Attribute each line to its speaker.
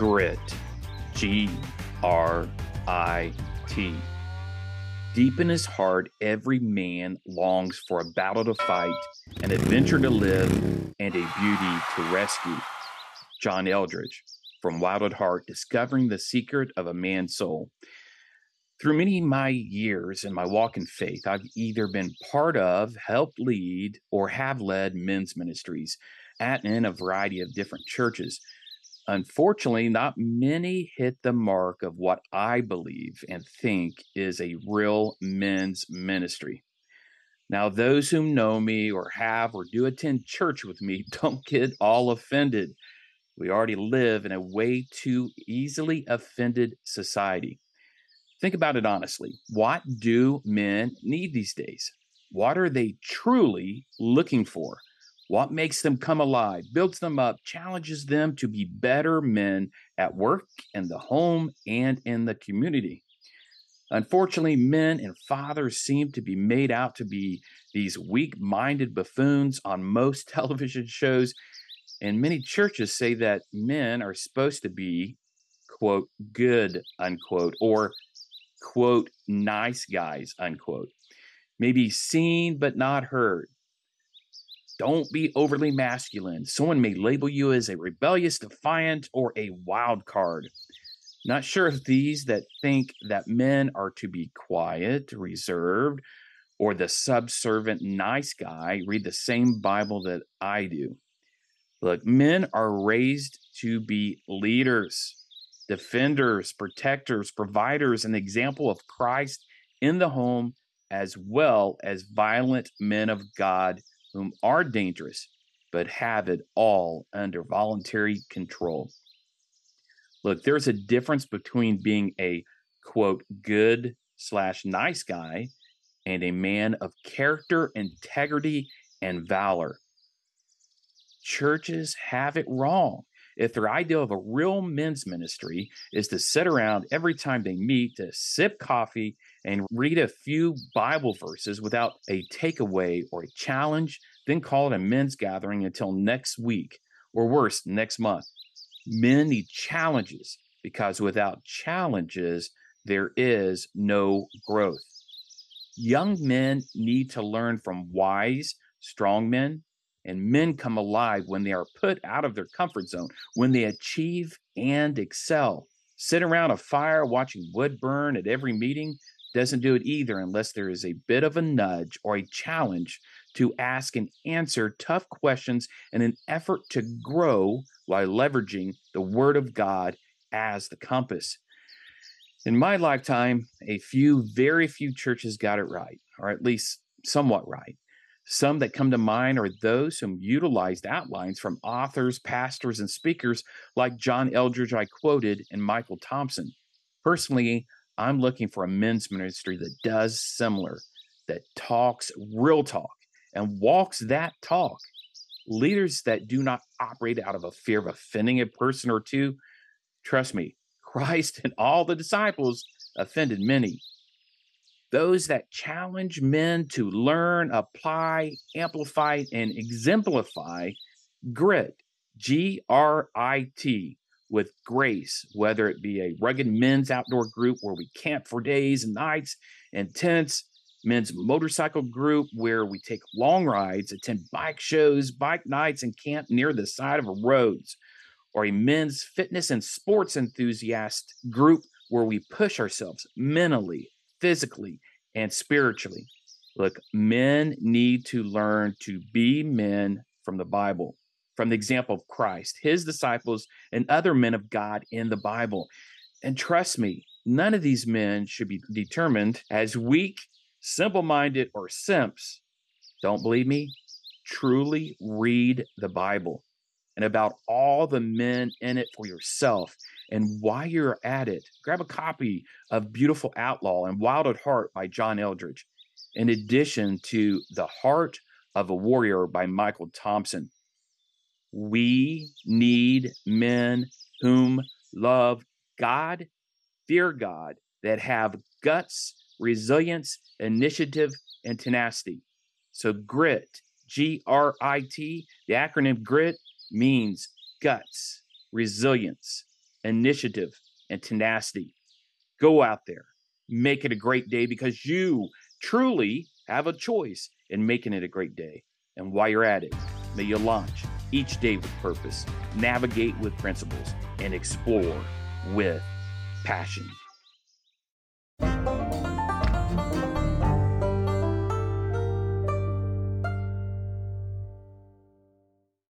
Speaker 1: Grit. G R I T. Deep in his heart, every man longs for a battle to fight, an adventure to live, and a beauty to rescue. John Eldredge from Wild at Heart, discovering the secret of a man's soul. Through many my years in my walk in faith, I've either been part of, helped lead, or have led men's ministries at and in a variety of different churches. Unfortunately, not many hit the mark of what I believe and think is a real men's ministry. Now, those who know me or have or do attend church with me don't get all offended. We already live in a way too easily offended society. Think about it honestly. What do men need these days? What are they truly looking for? What makes them come alive, builds them up, challenges them to be better men at work, in the home, and in the community. Unfortunately, men and fathers seem to be made out to be these weak minded buffoons on most television shows. And many churches say that men are supposed to be, quote, good, unquote, or quote, nice guys, unquote. Maybe seen but not heard. Don't be overly masculine. Someone may label you as a rebellious, defiant, or a wild card. Not sure if these that think that men are to be quiet, reserved, or the subservient nice guy read the same Bible that I do. Look, men are raised to be leaders, defenders, protectors, providers, an example of Christ in the home, as well as violent men of God whom are dangerous, but have it all under voluntary control. Look, there's a difference between being a quote good slash nice guy and a man of character, integrity, and valor. Churches have it wrong if their idea of a real men's ministry is to sit around every time they meet to sip coffee and read a few Bible verses without a takeaway or a challenge, then call it a men's gathering until next week, or worse, next month. Men need challenges because without challenges, there is no growth. Young men need to learn from wise, strong men and men come alive when they are put out of their comfort zone, when they achieve and excel. Sit around a fire watching wood burn at every meeting doesn't do it either unless there is a bit of a nudge or a challenge to ask and answer tough questions in an effort to grow while leveraging the Word of God as the compass. In my lifetime, a few, very few churches got it right, or at least somewhat right. Some that come to mind are those who utilized outlines from authors, pastors, and speakers like John Eldredge, I quoted, and Michael Thompson. Personally, I'm looking for a men's ministry that does similar, that talks real talk and walks that talk. Leaders that do not operate out of a fear of offending a person or two. Trust me, Christ and all the disciples offended many those that challenge men to learn, apply, amplify, and exemplify grit, G R I T, with grace, whether it be a rugged men's outdoor group where we camp for days and nights and tents, men's motorcycle group where we take long rides, attend bike shows, bike nights, and camp near the side of roads, or a men's fitness and sports enthusiast group where we push ourselves mentally, physically, and spiritually. Look, men need to learn to be men from the Bible, from the example of Christ, his disciples, and other men of God in the Bible. And trust me, none of these men should be determined as weak, simple minded, or simps. Don't believe me? Truly read the Bible and about all the men in it for yourself. And while you're at it, grab a copy of Beautiful Outlaw and Wild at Heart by John Eldredge, in addition to The Heart of a Warrior by Michael Thompson. We need men whom love God, fear God, that have guts, resilience, initiative, and tenacity. So, grit, G R I T, the acronym GRIT, means guts, resilience, initiative, and tenacity. Go out there, make it a great day because you truly have a choice in making it a great day. And while you're at it, may you launch each day with purpose, navigate with principles, and explore with passion.